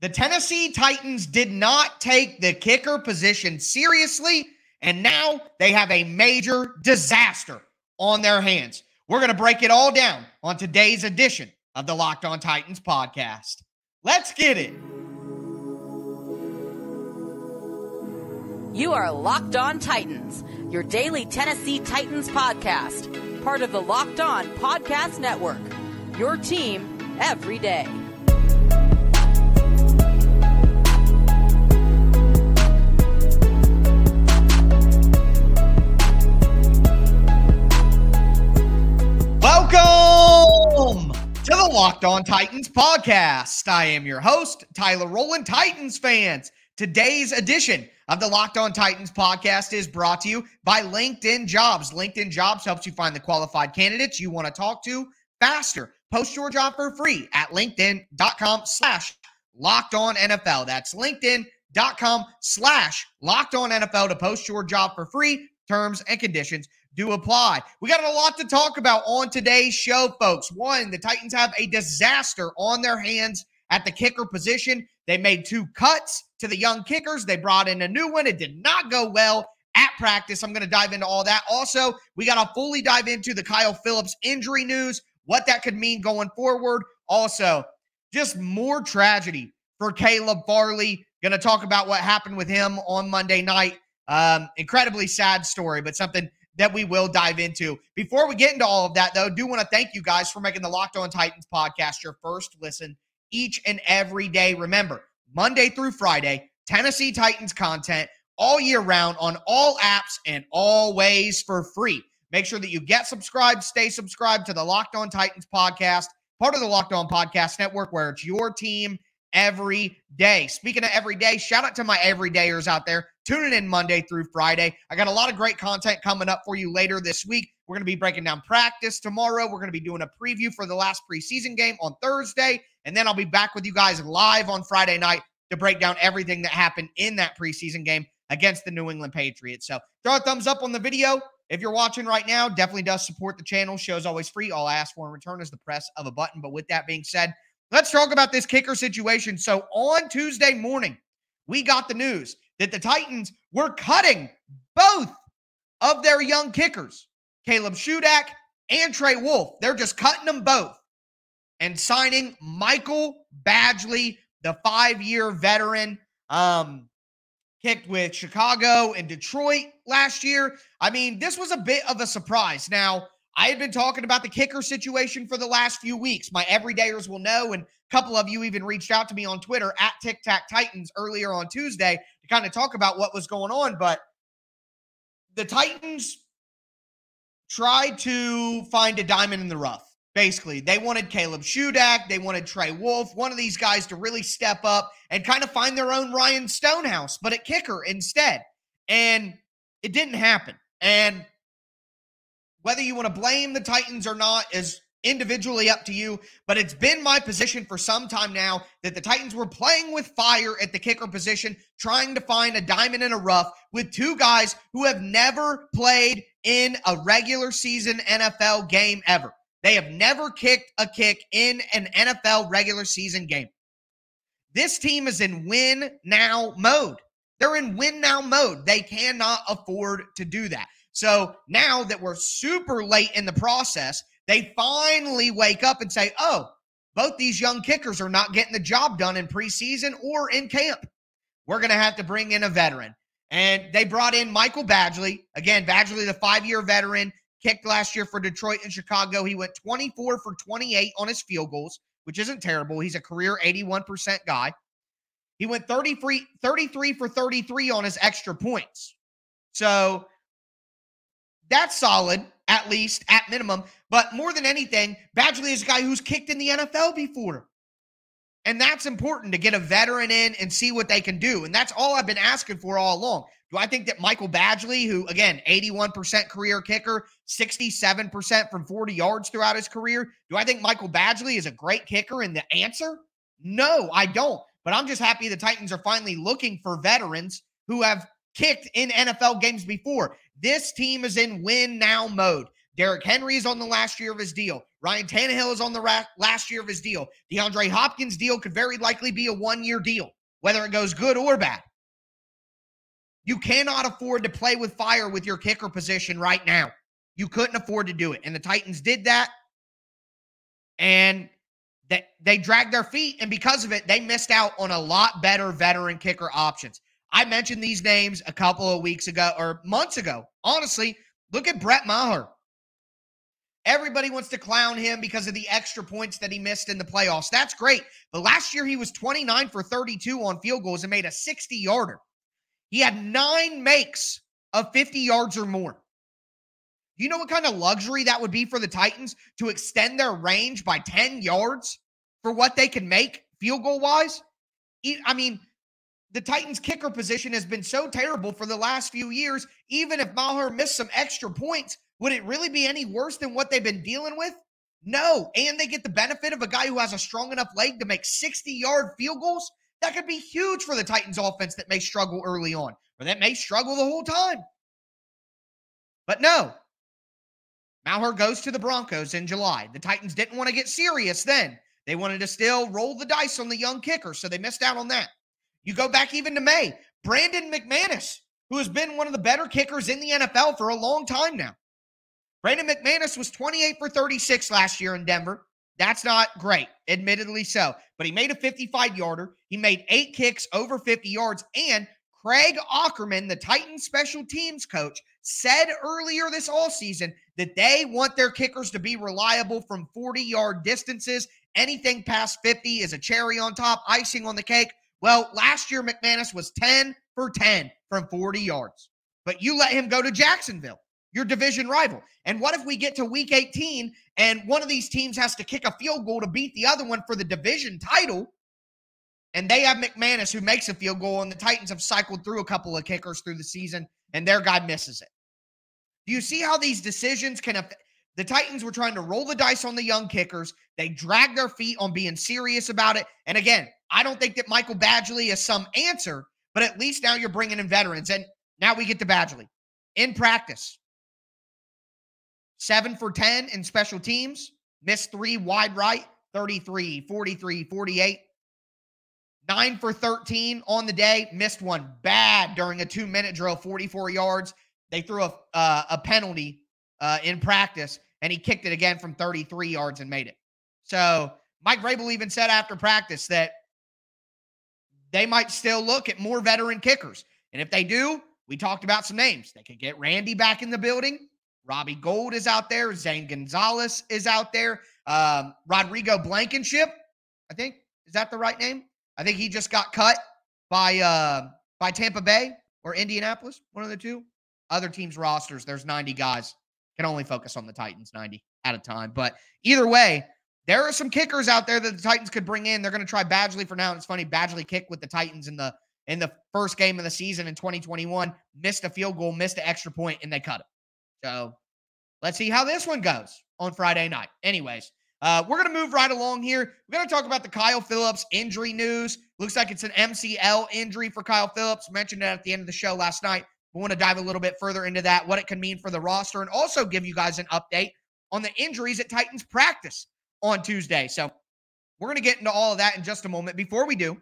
The Tennessee Titans did not take the kicker position seriously, and now they have a major disaster on their hands. We're going to break it all down on today's edition of the Locked On Titans podcast. Let's get it. You are Locked On Titans, your daily Tennessee Titans podcast, part of the Locked On Podcast Network. Your team every day. Welcome to the Locked On Titans podcast. I am your host, Tyler Roland. Titans fans. Today's edition of the Locked On Titans podcast is brought to you by LinkedIn Jobs. LinkedIn Jobs helps you find the qualified candidates you want to talk to faster. Post your job for free at linkedin.com slash locked on NFL. That's linkedin.com slash locked on NFL to post your job for free. Terms and conditions do apply. We got a lot to talk about on today's show, folks. One, the Titans have a disaster on their hands at the kicker position. They made two cuts to the young kickers. They brought in a new one. It did not go well at practice. I'm going to dive into all that. Also, we got to fully dive into the Kyle Philips injury news, what that could mean going forward. Also, just more tragedy for Caleb Farley. Going to talk about what happened with him on Monday night. Um, incredibly sad story, but something that we will dive into. Before we get into all of that, though, do want to thank you guys for making the Locked On Titans podcast your first listen each and every day. Remember, Monday through Friday, Tennessee Titans content all year round on all apps and always for free. Make sure that you get subscribed, stay subscribed to the Locked On Titans podcast, part of the Locked On Podcast Network, where it's your team every day. Speaking of every day, shout out to my everydayers out there tuning in Monday through Friday. I got a lot of great content coming up for you later this week. We're going to be breaking down practice tomorrow. We're going to be doing a preview for the last preseason game on Thursday. And then I'll be back with you guys live on Friday night to break down everything that happened in that preseason game against the New England Patriots. So throw a thumbs up on the video. If you're watching right now, definitely does support the channel. Show's always free. All I ask for in return is the press of a button. But with that being said, let's talk about this kicker situation. So on Tuesday morning, we got the news that the Titans were cutting both of their young kickers, Caleb Shudak and Trey Wolff. They're just cutting them both and signing Michael Badgley, the five year veteran. Um, kicked with Chicago and Detroit last year. I mean, this was a bit of a surprise. Now, I had been talking about the kicker situation for the last few weeks. My everydayers will know, and a couple of you even reached out to me on Twitter at Tic Tac Titans earlier on Tuesday to kind of talk about what was going on. But the Titans tried to find a diamond in the rough. Basically, they wanted Caleb Shudak, they wanted Trey Wolff, one of these guys to really step up and kind of find their own Ryan Stonehouse, but at kicker instead. And it didn't happen. And whether you want to blame the Titans or not is individually up to you, but it's been my position for some time now that the Titans were playing with fire at the kicker position, trying to find a diamond in a rough with two guys who have never played in a regular season NFL game ever. They have never kicked a kick in an NFL regular season game. This team is in win now mode. They're in win now mode. They cannot afford to do that. So now that we're super late in the process, they finally wake up and say, oh, both these young kickers are not getting the job done in preseason or in camp. We're going to have to bring in a veteran. And they brought in Michael Badgley. Again, Badgley, the five year veteran, kicked last year for Detroit and Chicago. He went 24 for 28 on his field goals, which isn't terrible. He's a career 81% guy. He went 33, 33 for 33 on his extra points. So that's solid, at least, at minimum. But more than anything, Badgley is a guy who's kicked in the NFL before. And that's important to get a veteran in and see what they can do. And that's all I've been asking for all along. Do I think that Michael Badgley, who again, 81% career kicker, 67% from 40 yards throughout his career, do I think Michael Badgley is a great kicker? And the answer, no, I don't. But I'm just happy the Titans are finally looking for veterans who have kicked in NFL games before. This team is in win now mode. Derrick Henry is on the last year of his deal. Ryan Tannehill is on the ra- last year of his deal. DeAndre Hopkins' deal could very likely be a one year deal, whether it goes good or bad. You cannot afford to play with fire with your kicker position right now. You couldn't afford to do it. And the Titans did that. And they, they dragged their feet. And because of it, they missed out on a lot better veteran kicker options. I mentioned these names a couple of weeks ago or months ago. Honestly, look at Brett Maher. Everybody wants to clown him because of the extra points that he missed in the playoffs. That's great. But last year, he was 29 for 32 on field goals and made a 60 yarder. He had nine makes of 50 yards or more. You know what kind of luxury that would be for the Titans to extend their range by 10 yards for what they can make field goal wise? I mean, the Titans kicker position has been so terrible for the last few years. Even if Maher missed some extra points, would it really be any worse than what they've been dealing with? No. And they get the benefit of a guy who has a strong enough leg to make 60 yard field goals. That could be huge for the Titans offense that may struggle early on or that may struggle the whole time. But no, Maher goes to the Broncos in July. The Titans didn't want to get serious then. They wanted to still roll the dice on the young kicker, so they missed out on that. You go back even to May. Brandon McManus, who has been one of the better kickers in the NFL for a long time now. Brandon McManus was 28 for 36 last year in Denver. That's not great, admittedly so. But he made a 55 yarder. He made eight kicks over 50 yards. And Craig Aukerman, the Titans special teams coach, said earlier this all season that they want their kickers to be reliable from 40 yard distances. Anything past 50 is a cherry on top, icing on the cake. Well, last year, McManus was 10 for 10 from 40 yards. But you let him go to Jacksonville, your division rival. And what if we get to week 18 and one of these teams has to kick a field goal to beat the other one for the division title? And they have McManus who makes a field goal, and the Titans have cycled through a couple of kickers through the season, and their guy misses it. Do you see how these decisions can affect? The Titans were trying to roll the dice on the young kickers. They dragged their feet on being serious about it. And again, I don't think that Michael Badgley is some answer, but at least now you're bringing in veterans. And now we get to Badgley in practice. Seven for 10 in special teams, missed three wide right, 33, 43, 48. Nine for 13 on the day, missed one bad during a two minute drill, 44 yards. They threw a, uh, a penalty uh, in practice, and he kicked it again from 33 yards and made it. So Mike Vrabel even said after practice that they might still look at more veteran kickers. And if they do, we talked about some names. They could get Randy back in the building. Robbie Gould is out there. Zane Gonzalez is out there. Um, Rodrigo Blankenship, I think. Is that the right name? I think he just got cut by uh, by Tampa Bay or Indianapolis, one of the two other teams' rosters, there's 90 guys. Can only focus on the Titans 90 at a time. But either way, there are some kickers out there that the Titans could bring in. They're going to try Badgley for now. And it's funny, Badgley kicked with the Titans in the in the first game of the season in 2021, missed a field goal, missed an extra point, and they cut it. So let's see how this one goes on Friday night. Anyways, uh, we're going to move right along here. We're going to talk about the Kyle Philips injury news. Looks like it's an MCL injury for Kyle Philips. Mentioned it at the end of the show last night. We want to dive a little bit further into that, what it can mean for the roster, and also give you guys an update on the injuries at Titans practice on Tuesday. So we're going to get into all of that in just a moment. Before we do,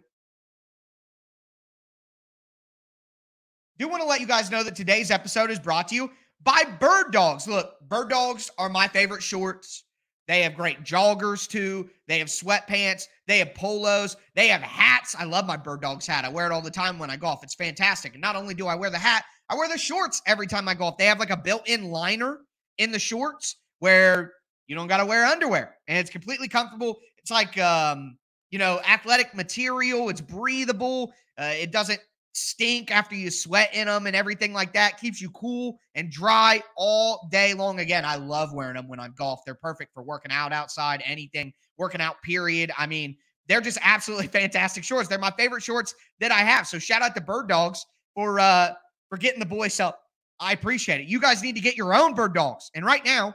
do want to let you guys know that today's episode is brought to you by Bird Dogs. Look, Bird Dogs are my favorite shorts. They have great joggers too. They have sweatpants. They have polos. They have hats. I love my Bird Dogs hat. I wear it all the time when I golf. It's fantastic. And not only do I wear the hat, I wear the shorts every time I golf. They have like a built-in liner in the shorts where you don't got to wear underwear, and it's completely comfortable. It's like um, you know, athletic material. It's breathable. Uh, it doesn't stink after you sweat in them and everything like that. Keeps you cool and dry all day long. Again, I love wearing them when I'm golf. They're perfect for working out outside, anything, working out, period. I mean, they're just absolutely fantastic shorts. They're my favorite shorts that I have. So shout out to Bird Dogs for uh for getting the boys up. I appreciate it. You guys need to get your own bird dogs. And right now,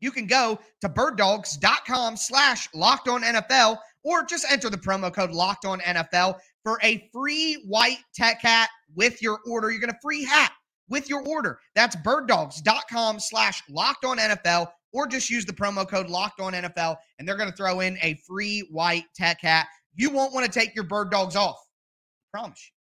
you can go to birddogs.com slash locked on NFL or just enter the promo code locked on NFL for a free white tech hat with your order. You're going to free hat with your order. That's birddogs.com slash locked on NFL, or just use the promo code locked on NFL, and they're going to throw in a free white tech hat. You won't want to take your bird dogs off. I promise you.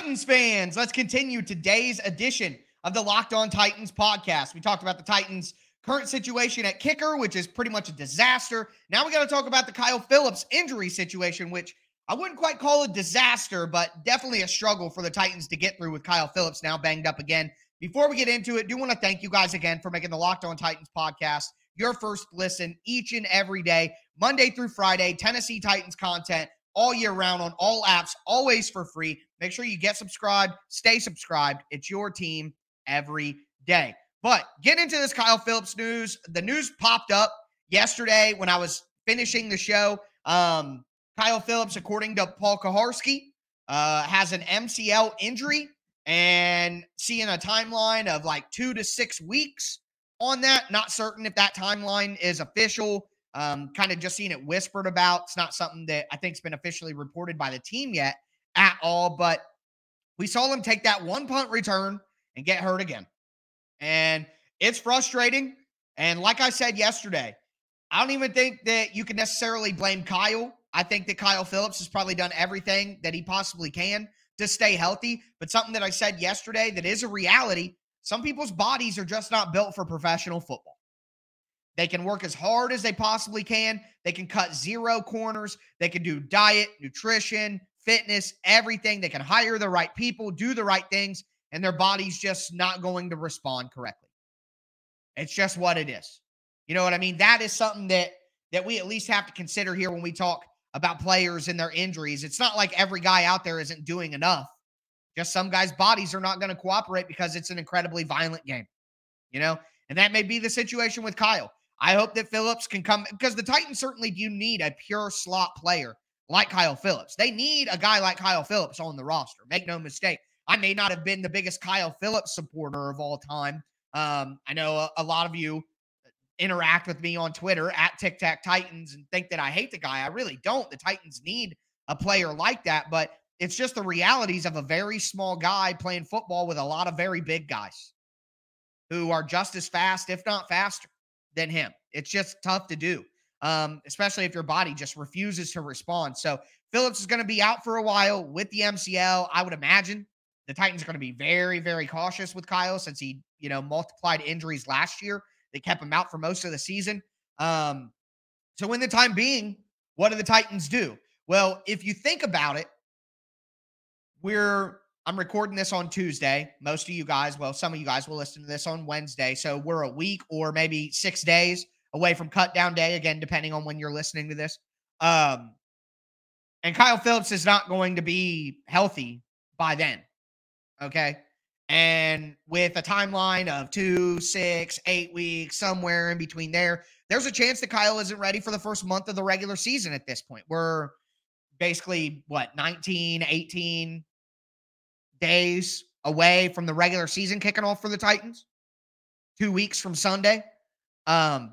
Titans fans, let's continue today's edition of the Locked On Titans podcast. We talked about the Titans' current situation at kicker, which is pretty much a disaster. Now we got to talk about the Kyle Philips injury situation, which I wouldn't quite call a disaster, but definitely a struggle for the Titans to get through with Kyle Philips now banged up again. Before we get into it, do want to thank you guys again for making the Locked On Titans podcast your first listen each and every day, Monday through Friday, Tennessee Titans content all year round on all apps, always for free. Make sure you get subscribed, stay subscribed. It's your team every day. But get into this Kyle Philips news. The news popped up yesterday when I was finishing the show. Um, Kyle Philips, according to Paul Kuharsky, uh, has an MCL injury and seeing a timeline of like two to six weeks on that. Not certain if that timeline is official. Um, kind of just seeing it whispered about. It's not something that I think's been officially reported by the team yet at all. But we saw him take that one punt return and get hurt again. And it's frustrating. And like I said yesterday, I don't even think that you can necessarily blame Kyle. I think that Kyle Philips has probably done everything that he possibly can to stay healthy. But something that I said yesterday that is a reality some people's bodies are just not built for professional football. They can work as hard as they possibly can. They can cut zero corners. They can do diet, nutrition, fitness, everything. They can hire the right people, do the right things, and their body's just not going to respond correctly. It's just what it is. You know what I mean? That is something that that we at least have to consider here when we talk about players and their injuries. It's not like every guy out there isn't doing enough. Just some guys' bodies are not going to cooperate because it's an incredibly violent game. You know, and that may be the situation with Kyle. I hope that Philips can come because the Titans certainly do need a pure slot player like Kyle Philips. They need a guy like Kyle Philips on the roster. Make no mistake. I may not have been the biggest Kyle Philips supporter of all time. Um, I know a, a, lot of you interact with me on Twitter at Tic Tac Titans and think that I hate the guy. I really don't. The Titans need a player like that, but it's just the realities of a very small guy playing football with a lot of very big guys who are just as fast, if not faster, than him. It's just tough to do um, especially if your body just refuses to respond. So Philips is going to be out for a while with the MCL. I would imagine the Titans are going to be very, very cautious with Kyle since he, you know, multiplied injuries last year. They kept him out for most of the season. Um, so in the time being, what do the Titans do? Well, if you think about it, we're I'm recording this on Tuesday. Most of you guys, well, some of you guys will listen to this on Wednesday. So we're a week or maybe six days away from cut down day, again, depending on when you're listening to this. Um, and Kyle Philips is not going to be healthy by then. Okay. And with a timeline of two, six, eight weeks, somewhere in between there, there's a chance that Kyle isn't ready for the first month of the regular season at this point. We're basically, what, 19, 18 days away from the regular season kicking off for the Titans? Two weeks from Sunday. Um,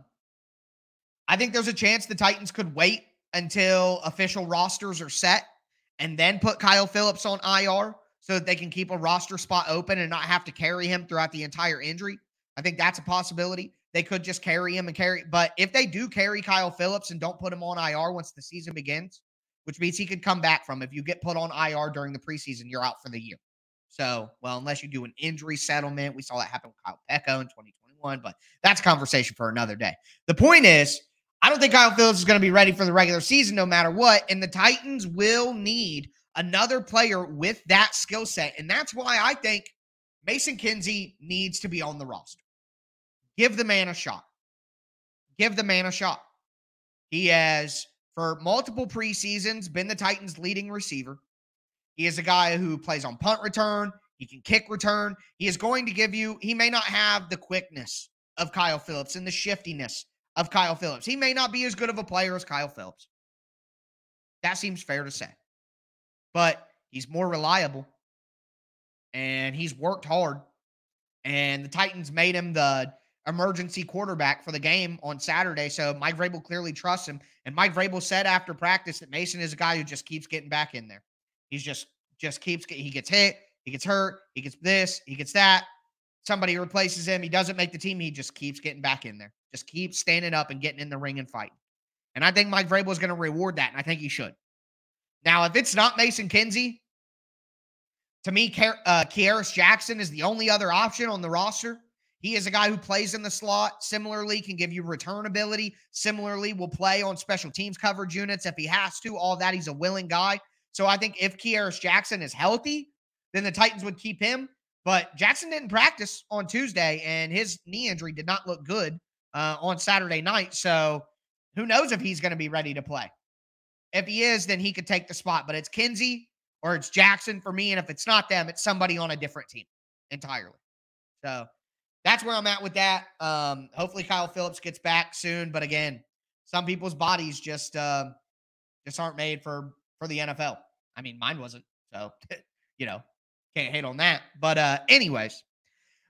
I think there's a chance the Titans could wait until official rosters are set and then put Kyle Philips on IR so that they can keep a roster spot open and not have to carry him throughout the entire injury. I think that's a possibility. They could just carry him and carry, but if they do carry Kyle Philips and don't put him on IR once the season begins, which means he could come back from if you get put on IR during the preseason, you're out for the year. So, well, unless you do an injury settlement, we saw that happen with Kyle Peko in 2021, but that's conversation for another day. The point is, I don't think Kyle Philips is going to be ready for the regular season no matter what. And the Titans will need another player with that skill set. And that's why I think Mason Kinsey needs to be on the roster. Give the man a shot. Give the man a shot. He has, for multiple preseasons, been the Titans' leading receiver. He is a guy who plays on punt return. He can kick return. He is going to give you, he may not have the quickness of Kyle Philips and the shiftiness of Kyle Philips. He may not be as good of a player as Kyle Philips. That seems fair to say. But he's more reliable. and he's worked hard. And the Titans made him the emergency quarterback for the game on Saturday. So Mike Vrabel clearly trusts him. And Mike Vrabel said after practice that Mason is a guy who just keeps getting back in there. He's just just keeps he gets hit, he gets hurt, he gets this, he gets that. Somebody replaces him, he doesn't make the team, he just keeps getting back in there. Just keeps standing up and getting in the ring and fighting. And I think Mike Vrabel is going to reward that, and I think he should. Now, if it's not Mason Kinsey, to me, uh, Kearis Jackson is the only other option on the roster. He is a guy who plays in the slot. Similarly, can give you return ability. Similarly, will play on special teams coverage units if he has to. All that he's a willing guy. So I think if Kearis Jackson is healthy, then the Titans would keep him. But Jackson didn't practice on Tuesday, and his knee injury did not look good uh, on Saturday night. So who knows if he's going to be ready to play? If he is, then he could take the spot. But it's Kinsey or it's Jackson for me. And if it's not them, it's somebody on a different team entirely. So that's where I'm at with that. Um, hopefully Kyle Philips gets back soon. But again, some people's bodies just uh, just aren't made for for the NFL. I mean, mine wasn't. So you know, can't hate on that. But uh, anyways,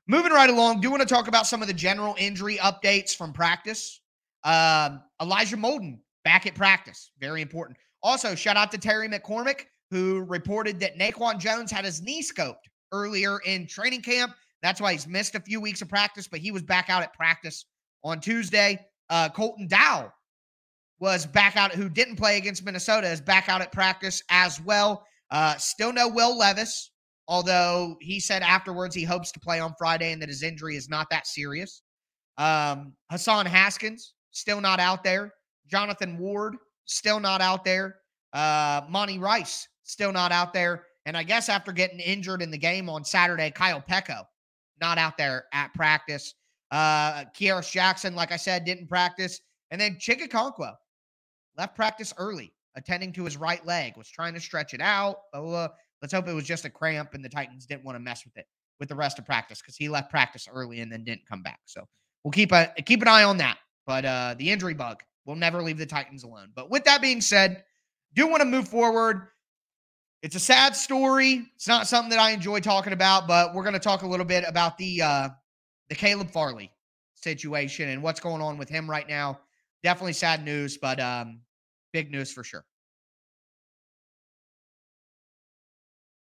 moving right along, do want to talk about some of the general injury updates from practice. Um, Elijah Molden back at practice, very important. Also, shout out to Terry McCormick who reported that Naquan Jones had his knee scoped earlier in training camp. That's why he's missed a few weeks of practice, but he was back out at practice on Tuesday. Uh, Colton Dowell was back out, who didn't play against Minnesota, is back out at practice as well. Uh, still no Will Levis, although he said afterwards he hopes to play on Friday and that his injury is not that serious. Um, Hassan Haskins, still not out there. Jonathan Ward, still not out there. Uh, Monty Rice, still not out there. And I guess after getting injured in the game on Saturday, Kyle Peko, not out there at practice. Uh, Jackson, like I said, didn't practice. And then Okonkwo left practice early, attending to his right leg, was trying to stretch it out. Blah, blah, blah. Let's hope it was just a cramp and the Titans didn't want to mess with it with the rest of practice because he left practice early and then didn't come back. So we'll keep a keep an eye on that. But uh, the injury bug will never leave the Titans alone. But with that being said, do want to move forward. It's a sad story. It's not something that I enjoy talking about, but we're going to talk a little bit about the uh, the Caleb Farley situation and what's going on with him right now. Definitely sad news, but um, big news for sure.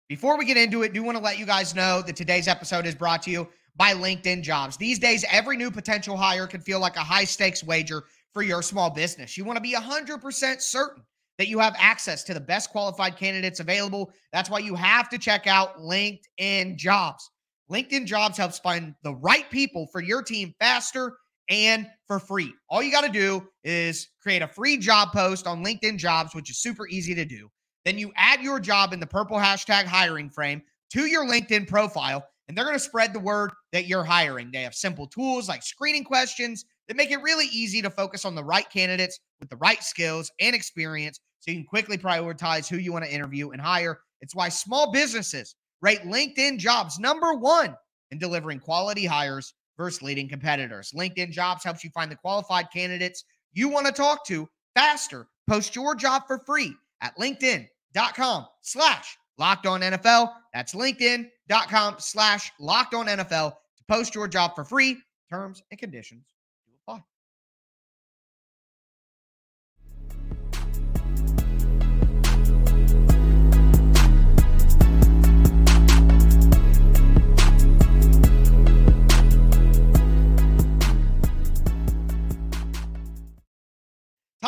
Before we get into it, do want to let you guys know that today's episode is brought to you by LinkedIn Jobs. These days, every new potential hire can feel like a high stakes wager for your small business. You want to be 100% certain that you have access to the best qualified candidates available. That's why you have to check out LinkedIn Jobs. LinkedIn Jobs helps find the right people for your team faster and for free. All you got to do is create a free job post on LinkedIn Jobs, which is super easy to do. Then you add your job in the purple hashtag hiring frame to your LinkedIn profile, and they're going to spread the word that you're hiring. They have simple tools like screening questions that make it really easy to focus on the right candidates with the right skills and experience so you can quickly prioritize who you want to interview and hire. It's why small businesses rate LinkedIn jobs number one in delivering quality hires versus leading competitors. LinkedIn jobs helps you find the qualified candidates you want to talk to faster. Post your job for free at LinkedIn.com slash locked on NFL. That's LinkedIn.com slash locked on NFL to post your job for free. Terms and conditions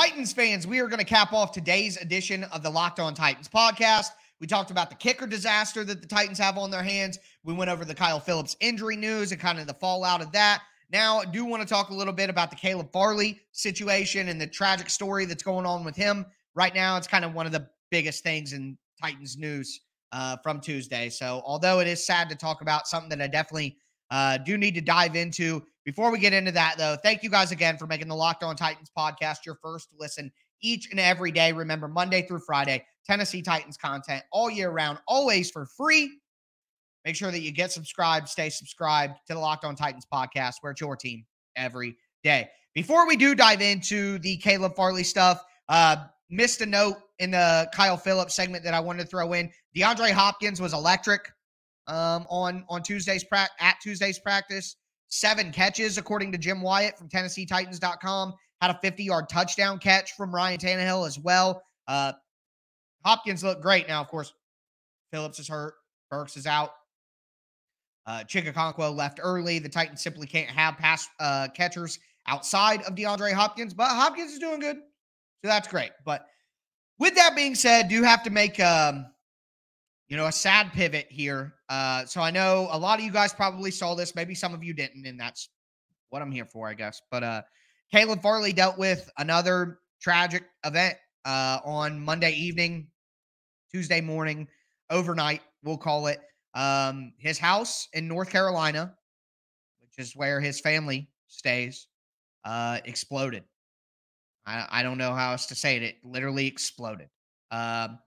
Titans fans, we are going to cap off today's edition of the Locked On Titans podcast. We talked about the kicker disaster that the Titans have on their hands. We went over the Kyle Philips injury news and kind of the fallout of that. Now, I do want to talk a little bit about the Caleb Farley situation and the tragic story that's going on with him. Right now, it's kind of one of the biggest things in Titans news uh, from Tuesday. So, although it is sad to talk about, something that I definitely uh, do need to dive into. Before we get into that, though, thank you guys again for making the Locked On Titans podcast your first listen each and every day. Remember, Monday through Friday, Tennessee Titans content all year round, always for free. Make sure that you get subscribed, stay subscribed to the Locked On Titans podcast, where it's your team every day. Before we do dive into the Caleb Farley stuff, uh, missed a note in the Kyle Philips segment that I wanted to throw in. DeAndre Hopkins was electric um, on on Tuesday's pra- at Tuesday's practice. Seven catches, according to Jim Wyatt from TennesseeTitans.com. Had a 50 yard touchdown catch from Ryan Tannehill as well. Uh, Hopkins looked great. Now, of course, Philips is hurt. Burks is out. Uh, Chig left early. The Titans simply can't have pass uh, catchers outside of DeAndre Hopkins, but Hopkins is doing good. So that's great. But with that being said, do you have to make um, you know, a sad pivot here. Uh, so I know a lot of you guys probably saw this, maybe some of you didn't, and that's what I'm here for, I guess. But uh Caleb Farley dealt with another tragic event uh on Monday evening, Tuesday morning, overnight, we'll call it. Um, his house in North Carolina, which is where his family stays, uh, exploded. I, I don't know how else to say it. It literally exploded. Um,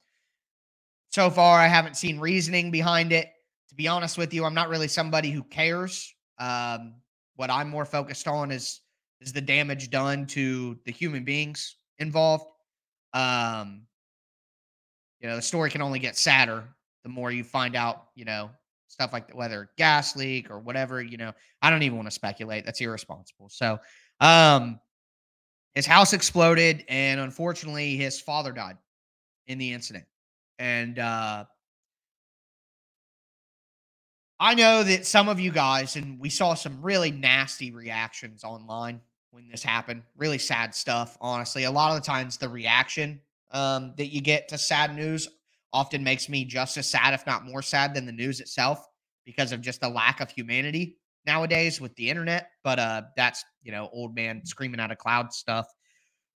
so far, I haven't seen reasoning behind it. To be honest with you, I'm not really somebody who cares. Um, what I'm more focused on is is the damage done to the human beings involved. Um, you know, the story can only get sadder the more you find out, you know, stuff like that, whether gas leak or whatever, you know, I don't even want to speculate. That's irresponsible. So, um, his house exploded, and unfortunately, his father died in the incident. And uh, I know that some of you guys, and we saw some really nasty reactions online when this happened. Really sad stuff, honestly. A lot of the times, the reaction um, that you get to sad news often makes me just as sad, if not more sad, than the news itself because of just the lack of humanity nowadays with the internet. But uh, that's you know old man screaming out of cloud stuff.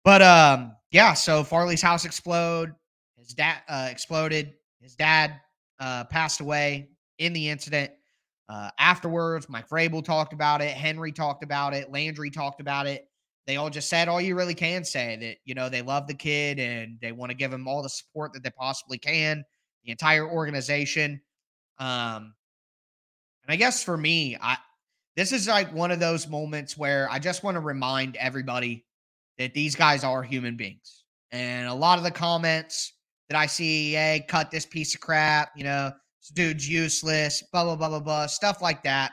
But um, yeah. So Farley's house explode. His dad uh, exploded. His dad uh, passed away in the incident. Uh, afterwards, Mike Vrabel talked about it. Henry talked about it. Landry talked about it they all just said all you really can say that you know they love the kid and they want to give him all the support that they possibly can the entire organization um and i guess for me i this is like one of those moments where i just want to remind everybody that these guys are human beings and a lot of the comments that i see hey cut this piece of crap you know this dude's useless blah blah blah blah blah stuff like that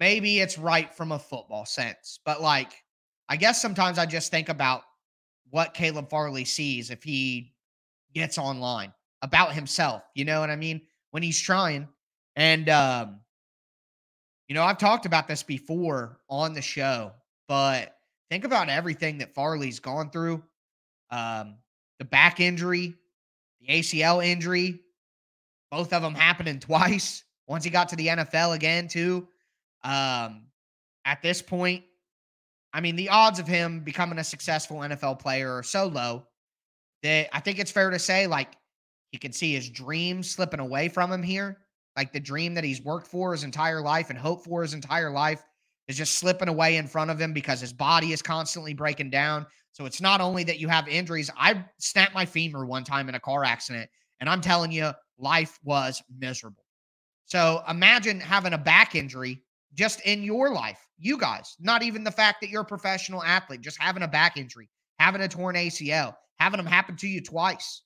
maybe it's right from a football sense, but like, I guess sometimes I just think about what Caleb Farley sees if he gets online about himself. You know what I mean? When he's trying. And, um, you know, I've talked about this before on the show, but think about everything that Farley's gone through um, the back injury, the ACL injury, both of them happening twice. Once he got to the NFL again, too. Um, at this point, I mean, the odds of him becoming a successful NFL player are so low that I think it's fair to say, like, he can see his dream slipping away from him here. Like the dream that he's worked for his entire life and hoped for his entire life is just slipping away in front of him because his body is constantly breaking down. So it's not only that you have injuries. I snapped my femur one time in a car accident, and I'm telling you, life was miserable. So imagine having a back injury just in your life, you guys, not even the fact that you're a professional athlete, just having a back injury, having a torn ACL, having them happen to you twice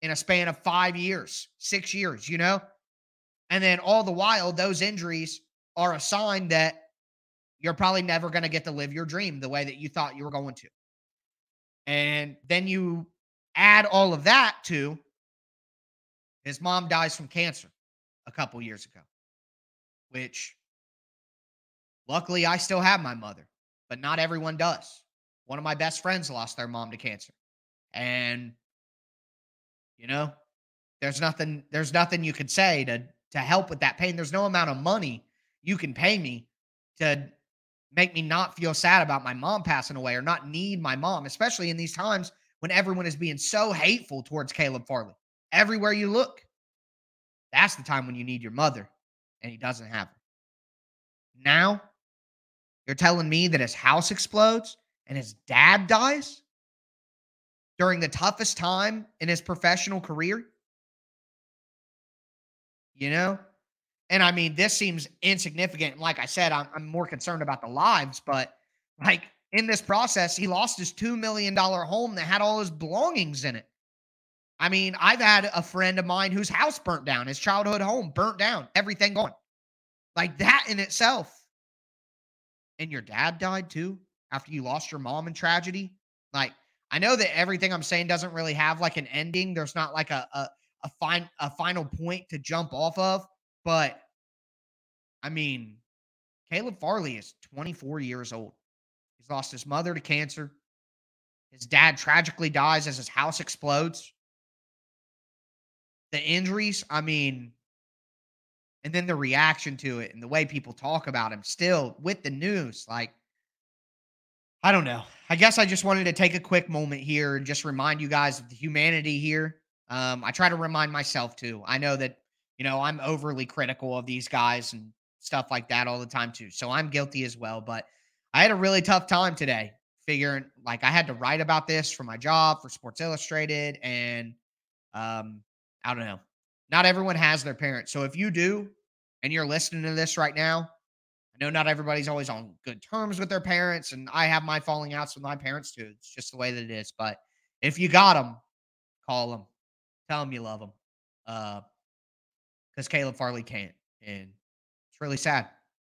in a span of five years, six years, you know? And then all the while, those injuries are a sign that you're probably never going to get to live your dream the way that you thought you were going to. And then you add all of that to his mom dies from cancer a couple years ago, which Luckily, I still have my mother, but not everyone does. One of my best friends lost their mom to cancer. And you know, there's nothing there's nothing you could say to to help with that pain. There's no amount of money you can pay me to make me not feel sad about my mom passing away or not need my mom, especially in these times when everyone is being so hateful towards Caleb Farley. Everywhere you look. That's the time when you need your mother, and he doesn't have her. Now, you're telling me that his house explodes and his dad dies during the toughest time in his professional career? You know? And I mean, this seems insignificant. Like I said, I'm, I'm more concerned about the lives, but like in this process, he lost his $2 million home that had all his belongings in it. I mean, I've had a friend of mine whose house burnt down, his childhood home burnt down, everything gone. Like that in itself. And your dad died too after you lost your mom in tragedy. Like, I know that everything I'm saying doesn't really have like an ending. There's not like a a, a fine a final point to jump off of, but I mean, Caleb Farley is 24 years old. He's lost his mother to cancer. His dad tragically dies as his house explodes. The injuries, I mean, and then the reaction to it and the way people talk about him still with the news. Like, I don't know. I guess I just wanted to take a quick moment here and just remind you guys of the humanity here. Um, I try to remind myself too. I know that, you know, I'm overly critical of these guys and stuff like that all the time too. So I'm guilty as well. But I had a really tough time today figuring like I had to write about this for my job for Sports Illustrated. And um, I don't know. Not everyone has their parents. So if you do and you're listening to this right now, I know not everybody's always on good terms with their parents, and I have my falling outs with my parents too. It's just the way that it is. But if you got them, call them, tell them you love them, because Caleb Farley can't, and it's really sad.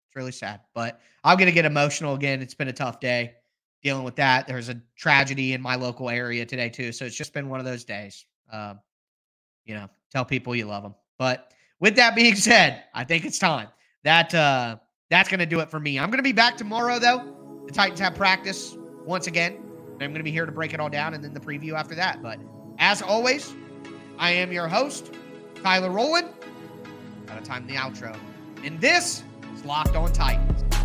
It's really sad. But I'm gonna get emotional again. It's been a tough day dealing with that. There's a tragedy in my local area today too, so it's just been one of those days. Um, you know, tell people you love them. But with that being said, I think it's time that. uh that's going to do it for me. I'm going to be back tomorrow, though. The Titans have practice once again. And I'm going to be here to break it all down and then the preview after that. But as always, I am your host, Tyler Rowland. Time the outro. And this is Locked On Titans.